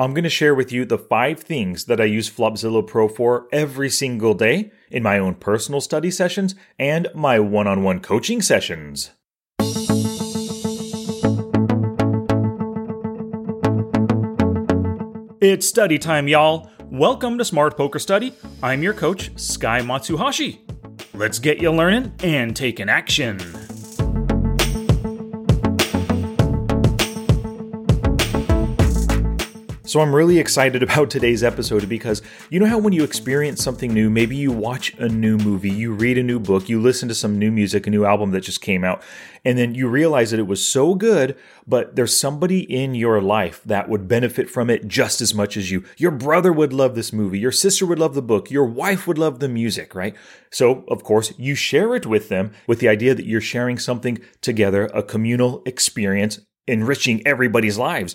I'm going to share with you the five things that I use Flopzilla Pro for every single day in my own personal study sessions and my one on one coaching sessions. It's study time, y'all. Welcome to Smart Poker Study. I'm your coach, Sky Matsuhashi. Let's get you learning and taking action. So I'm really excited about today's episode because you know how when you experience something new, maybe you watch a new movie, you read a new book, you listen to some new music, a new album that just came out, and then you realize that it was so good, but there's somebody in your life that would benefit from it just as much as you. Your brother would love this movie, your sister would love the book, your wife would love the music, right? So, of course, you share it with them with the idea that you're sharing something together, a communal experience, enriching everybody's lives.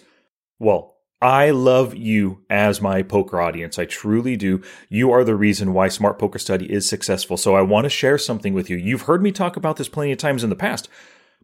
Well, I love you as my poker audience. I truly do. You are the reason why Smart Poker Study is successful. So I want to share something with you. You've heard me talk about this plenty of times in the past,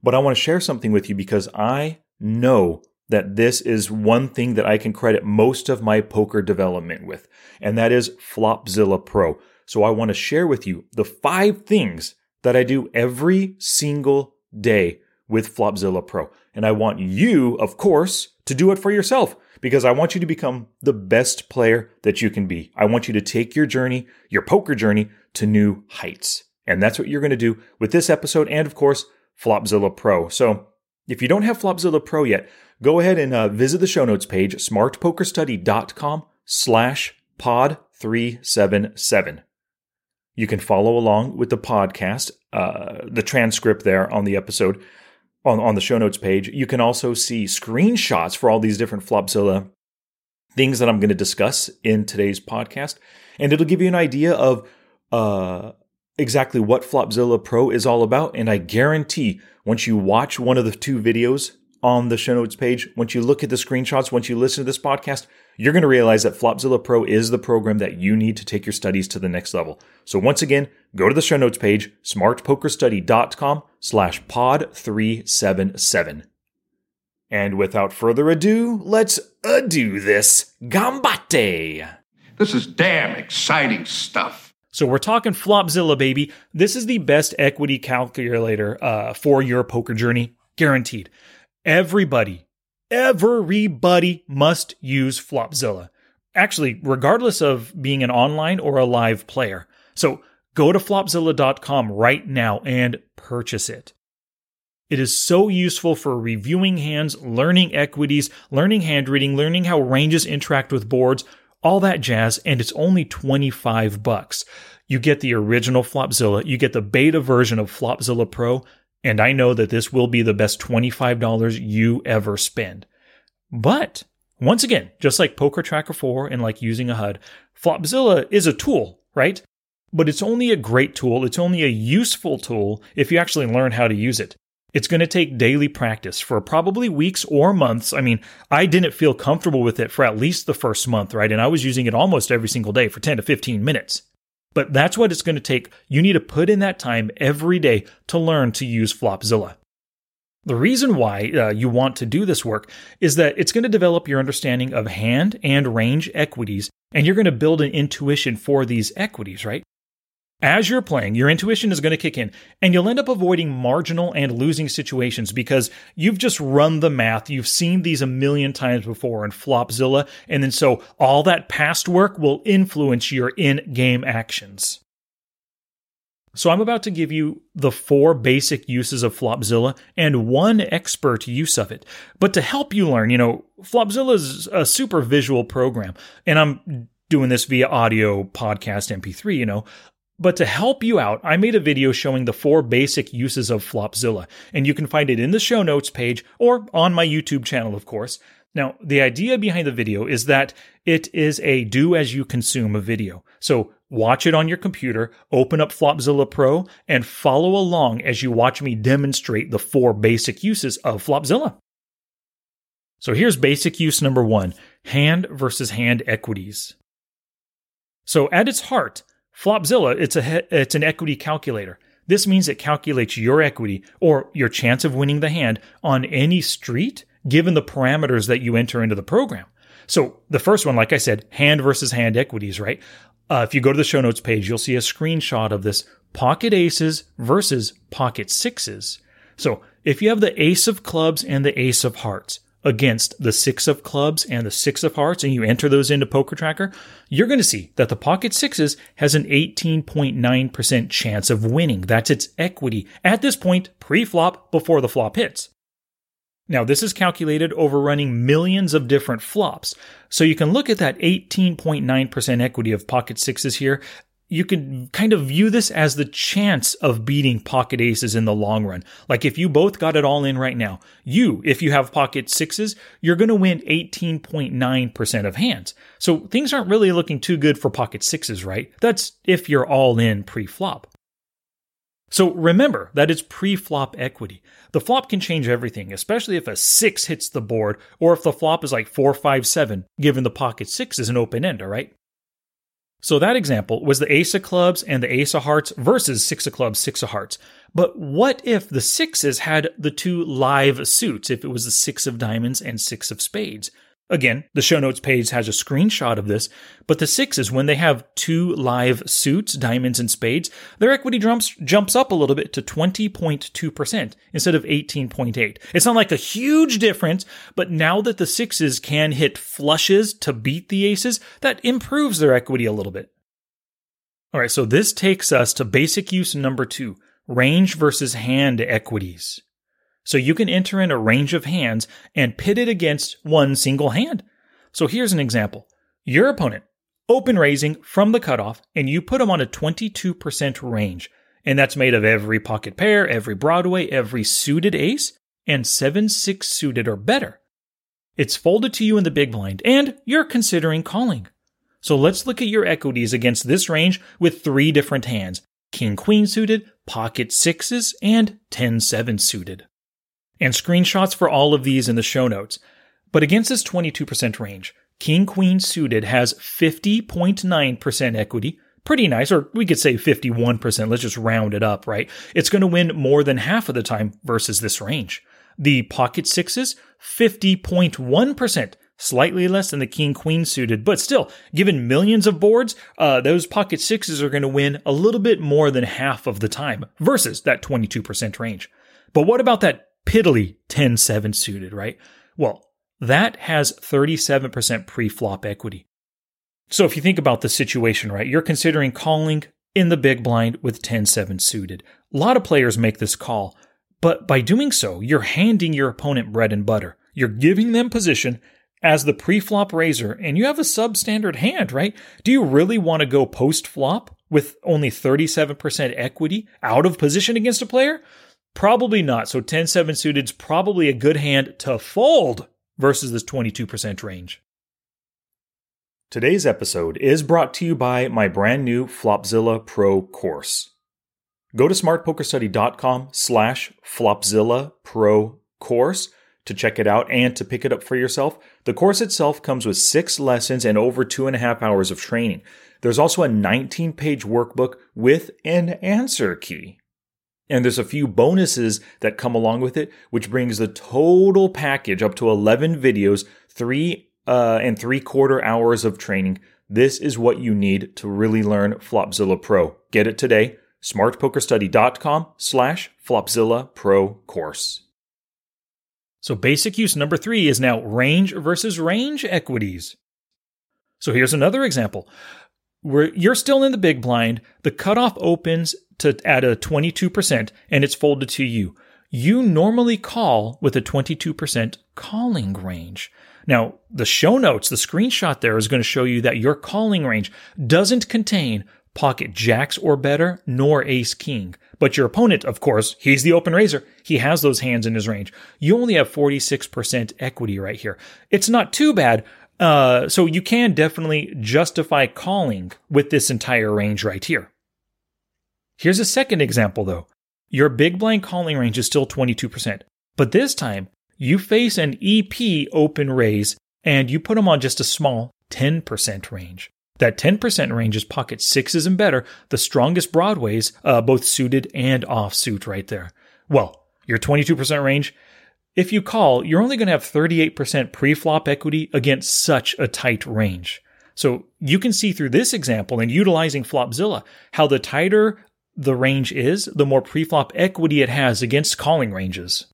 but I want to share something with you because I know that this is one thing that I can credit most of my poker development with, and that is Flopzilla Pro. So I want to share with you the five things that I do every single day with Flopzilla Pro. And I want you, of course, to do it for yourself because I want you to become the best player that you can be. I want you to take your journey, your poker journey, to new heights. And that's what you're going to do with this episode and, of course, Flopzilla Pro. So if you don't have Flopzilla Pro yet, go ahead and uh, visit the show notes page, smartpokerstudy.com slash pod 377. You can follow along with the podcast, uh, the transcript there on the episode on, on the show notes page. You can also see screenshots for all these different Flopzilla things that I'm going to discuss in today's podcast. And it'll give you an idea of uh, exactly what Flopzilla Pro is all about. And I guarantee once you watch one of the two videos on the show notes page, once you look at the screenshots, once you listen to this podcast, you're going to realize that Flopzilla Pro is the program that you need to take your studies to the next level. So once again, go to the show notes page, smartpokerstudy.com slash pod 377. And without further ado, let's ado this. Gambate! This is damn exciting stuff. So we're talking Flopzilla, baby. This is the best equity calculator uh, for your poker journey, guaranteed. Everybody everybody must use Flopzilla. Actually, regardless of being an online or a live player. So go to flopzilla.com right now and purchase it. It is so useful for reviewing hands, learning equities, learning hand reading, learning how ranges interact with boards, all that jazz, and it's only 25 bucks. You get the original Flopzilla, you get the beta version of Flopzilla Pro, and I know that this will be the best $25 you ever spend. But once again, just like Poker Tracker 4 and like using a HUD, Flopzilla is a tool, right? But it's only a great tool. It's only a useful tool if you actually learn how to use it. It's going to take daily practice for probably weeks or months. I mean, I didn't feel comfortable with it for at least the first month, right? And I was using it almost every single day for 10 to 15 minutes. But that's what it's going to take. You need to put in that time every day to learn to use Flopzilla. The reason why uh, you want to do this work is that it's going to develop your understanding of hand and range equities, and you're going to build an intuition for these equities, right? As you're playing, your intuition is going to kick in, and you'll end up avoiding marginal and losing situations because you've just run the math. You've seen these a million times before in Flopzilla, and then so all that past work will influence your in game actions. So I'm about to give you the four basic uses of Flopzilla and one expert use of it. But to help you learn, you know, Flopzilla is a super visual program, and I'm doing this via audio podcast MP3, you know. But to help you out, I made a video showing the four basic uses of Flopzilla, and you can find it in the show notes page or on my YouTube channel, of course. Now, the idea behind the video is that it is a do as you consume a video. So watch it on your computer, open up Flopzilla Pro, and follow along as you watch me demonstrate the four basic uses of Flopzilla. So here's basic use number one hand versus hand equities. So at its heart, Flopzilla, it's, a, it's an equity calculator. This means it calculates your equity or your chance of winning the hand on any street given the parameters that you enter into the program. So the first one, like I said, hand versus hand equities, right? Uh, if you go to the show notes page, you'll see a screenshot of this pocket aces versus pocket sixes. So if you have the ace of clubs and the ace of hearts against the six of clubs and the six of hearts, and you enter those into Poker Tracker, you're going to see that the pocket sixes has an 18.9% chance of winning. That's its equity at this point pre flop before the flop hits. Now, this is calculated over running millions of different flops. So you can look at that 18.9% equity of pocket sixes here. You can kind of view this as the chance of beating pocket aces in the long run. Like if you both got it all in right now, you, if you have pocket sixes, you're going to win 18.9% of hands. So things aren't really looking too good for pocket sixes, right? That's if you're all in pre flop. So remember that it's pre-flop equity. The flop can change everything, especially if a six hits the board or if the flop is like four, five, seven, given the pocket six is an open end, all right? So that example was the ace of clubs and the ace of hearts versus six of clubs, six of hearts. But what if the sixes had the two live suits, if it was the six of diamonds and six of spades? Again, the show notes page has a screenshot of this, but the sixes, when they have two live suits, diamonds and spades, their equity jumps, jumps up a little bit to 20.2% instead of 18.8. It's not like a huge difference, but now that the sixes can hit flushes to beat the aces, that improves their equity a little bit. All right, so this takes us to basic use number two, range versus hand equities. So you can enter in a range of hands and pit it against one single hand. So here's an example. Your opponent, open raising from the cutoff, and you put them on a 22% range. And that's made of every pocket pair, every Broadway, every suited ace, and 7 6 suited or better. It's folded to you in the big blind, and you're considering calling. So let's look at your equities against this range with three different hands King Queen suited, pocket sixes, and 10 7 suited and screenshots for all of these in the show notes. But against this 22% range, King Queen suited has 50.9% equity. Pretty nice, or we could say 51%. Let's just round it up, right? It's going to win more than half of the time versus this range. The pocket sixes, 50.1%, slightly less than the king queen suited, but still, given millions of boards, uh, those pocket sixes are going to win a little bit more than half of the time versus that 22% range. But what about that piddly 10 7 suited, right? Well, that has 37% pre flop equity. So if you think about the situation, right, you're considering calling in the big blind with 10 7 suited. A lot of players make this call, but by doing so, you're handing your opponent bread and butter. You're giving them position as the pre-flop raiser and you have a substandard hand, right? Do you really want to go post-flop with only 37% equity out of position against a player? Probably not. So 10 7 suited's probably a good hand to fold versus this 22% range. Today's episode is brought to you by my brand new Flopzilla Pro course. Go to smartpokerstudy.com slash Flopzilla Pro course to check it out and to pick it up for yourself. The course itself comes with six lessons and over two and a half hours of training. There's also a 19 page workbook with an answer key. And there's a few bonuses that come along with it, which brings the total package up to 11 videos, three uh, and three quarter hours of training. This is what you need to really learn Flopzilla Pro. Get it today. smartpokerstudy.com slash Flopzilla Pro course. So basic use number three is now range versus range equities. So here's another example. Where you're still in the big blind, the cutoff opens to at a 22% and it's folded to you. You normally call with a 22% calling range. Now, the show notes, the screenshot there is going to show you that your calling range doesn't contain pocket jacks or better, nor ace king. But your opponent, of course, he's the open raiser. He has those hands in his range. You only have 46% equity right here. It's not too bad. Uh, so you can definitely justify calling with this entire range right here. Here's a second example though. Your big blind calling range is still 22%, but this time you face an EP open raise and you put them on just a small 10% range. That 10% range is pocket sixes and better, the strongest broadways, uh, both suited and off suit right there. Well, your 22% range, If you call, you're only going to have 38% pre-flop equity against such a tight range. So you can see through this example and utilizing Flopzilla how the tighter the range is, the more pre-flop equity it has against calling ranges.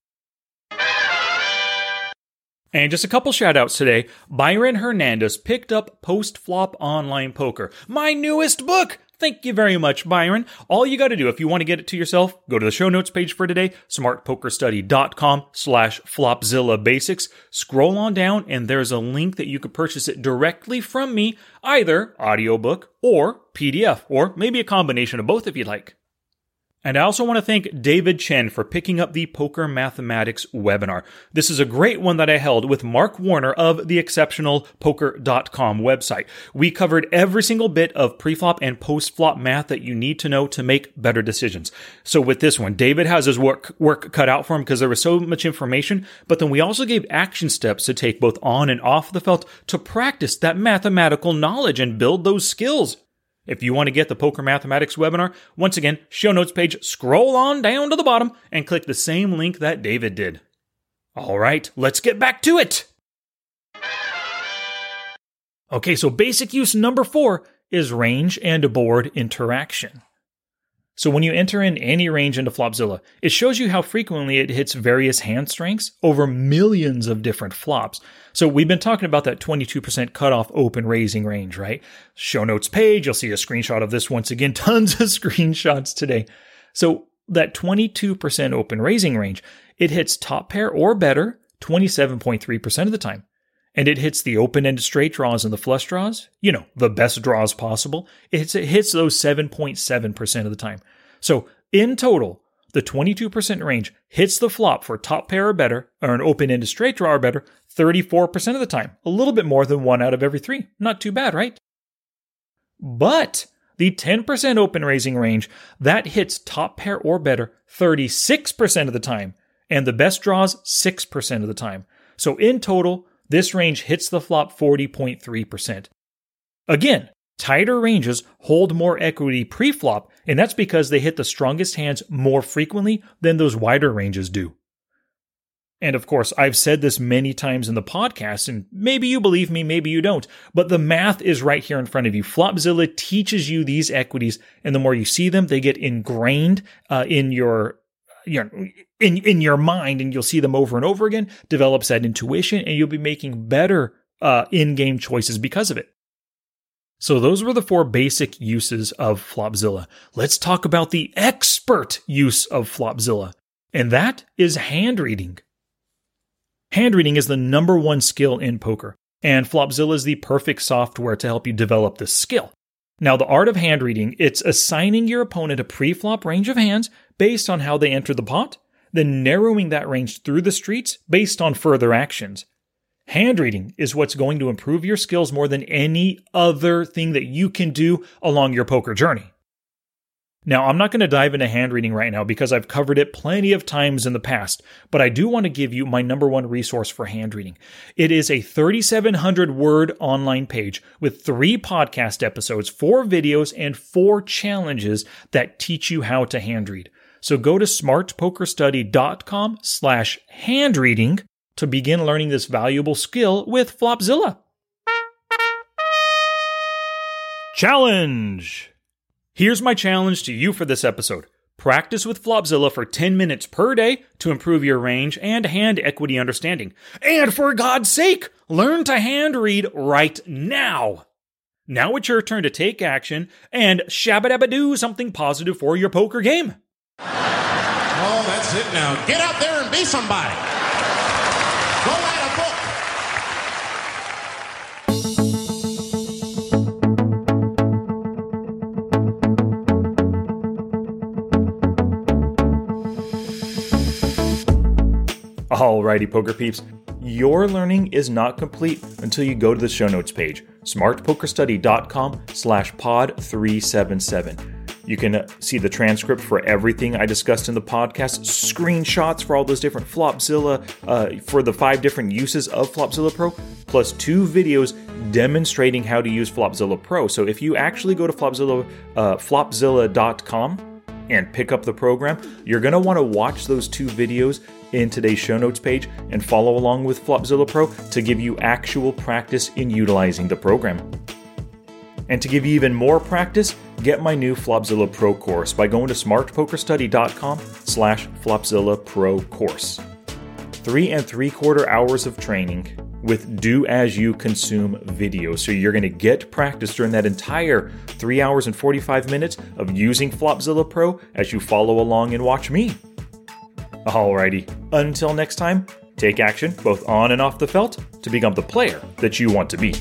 And just a couple shout outs today. Byron Hernandez picked up Post Flop Online Poker, my newest book. Thank you very much, Byron. All you got to do if you want to get it to yourself, go to the show notes page for today, smartpokerstudy.com slash flopzilla basics. Scroll on down and there's a link that you could purchase it directly from me, either audiobook or PDF, or maybe a combination of both if you'd like. And I also want to thank David Chen for picking up the Poker Mathematics webinar. This is a great one that I held with Mark Warner of the exceptionalpoker.com website. We covered every single bit of preflop and postflop math that you need to know to make better decisions. So with this one, David has his work work cut out for him because there was so much information, but then we also gave action steps to take both on and off the felt to practice that mathematical knowledge and build those skills. If you want to get the Poker Mathematics webinar, once again, show notes page, scroll on down to the bottom and click the same link that David did. All right, let's get back to it. Okay, so basic use number four is range and board interaction. So when you enter in any range into Flopzilla, it shows you how frequently it hits various hand strengths over millions of different flops. So we've been talking about that 22% cutoff open raising range, right? Show notes page, you'll see a screenshot of this once again, tons of screenshots today. So that 22% open raising range, it hits top pair or better 27.3% of the time. And it hits the open ended straight draws and the flush draws, you know, the best draws possible. It hits, it hits those 7.7% of the time. So in total, the 22% range hits the flop for top pair or better, or an open ended straight draw or better, 34% of the time. A little bit more than one out of every three. Not too bad, right? But the 10% open raising range, that hits top pair or better 36% of the time, and the best draws 6% of the time. So in total, this range hits the flop 40.3%. Again, tighter ranges hold more equity pre-flop, and that's because they hit the strongest hands more frequently than those wider ranges do. And of course, I've said this many times in the podcast, and maybe you believe me, maybe you don't, but the math is right here in front of you. Flopzilla teaches you these equities, and the more you see them, they get ingrained uh, in your you know, in in your mind, and you'll see them over and over again. Develops that intuition, and you'll be making better uh, in-game choices because of it. So those were the four basic uses of Flopzilla. Let's talk about the expert use of Flopzilla, and that is hand reading. Hand reading is the number one skill in poker, and Flopzilla is the perfect software to help you develop this skill. Now, the art of hand reading, it's assigning your opponent a pre-flop range of hands based on how they enter the pot, then narrowing that range through the streets based on further actions. Hand reading is what's going to improve your skills more than any other thing that you can do along your poker journey. Now, I'm not going to dive into hand reading right now because I've covered it plenty of times in the past, but I do want to give you my number one resource for hand reading. It is a 3,700 word online page with three podcast episodes, four videos, and four challenges that teach you how to hand read. So go to smartpokerstudy.com slash hand reading to begin learning this valuable skill with Flopzilla. Challenge! Here's my challenge to you for this episode. Practice with Flopzilla for 10 minutes per day to improve your range and hand equity understanding. And for God's sake, learn to hand read right now. Now it's your turn to take action and shabba something positive for your poker game. Oh, that's it now. Get out there and be somebody. Alrighty, poker peeps. Your learning is not complete until you go to the show notes page, smartpokerstudy.com slash pod 377. You can see the transcript for everything I discussed in the podcast, screenshots for all those different Flopzilla, uh, for the five different uses of Flopzilla Pro, plus two videos demonstrating how to use Flopzilla Pro. So if you actually go to Flopzilla, uh, flopzilla.com and pick up the program, you're going to want to watch those two videos in today's show notes page and follow along with Flopzilla Pro to give you actual practice in utilizing the program. And to give you even more practice, get my new Flopzilla Pro course by going to smartpokerstudy.com slash Flopzilla Pro course. Three and three quarter hours of training with do as you consume video. So you're going to get practice during that entire three hours and 45 minutes of using Flopzilla Pro as you follow along and watch me. Alrighty, until next time, take action both on and off the felt to become the player that you want to be.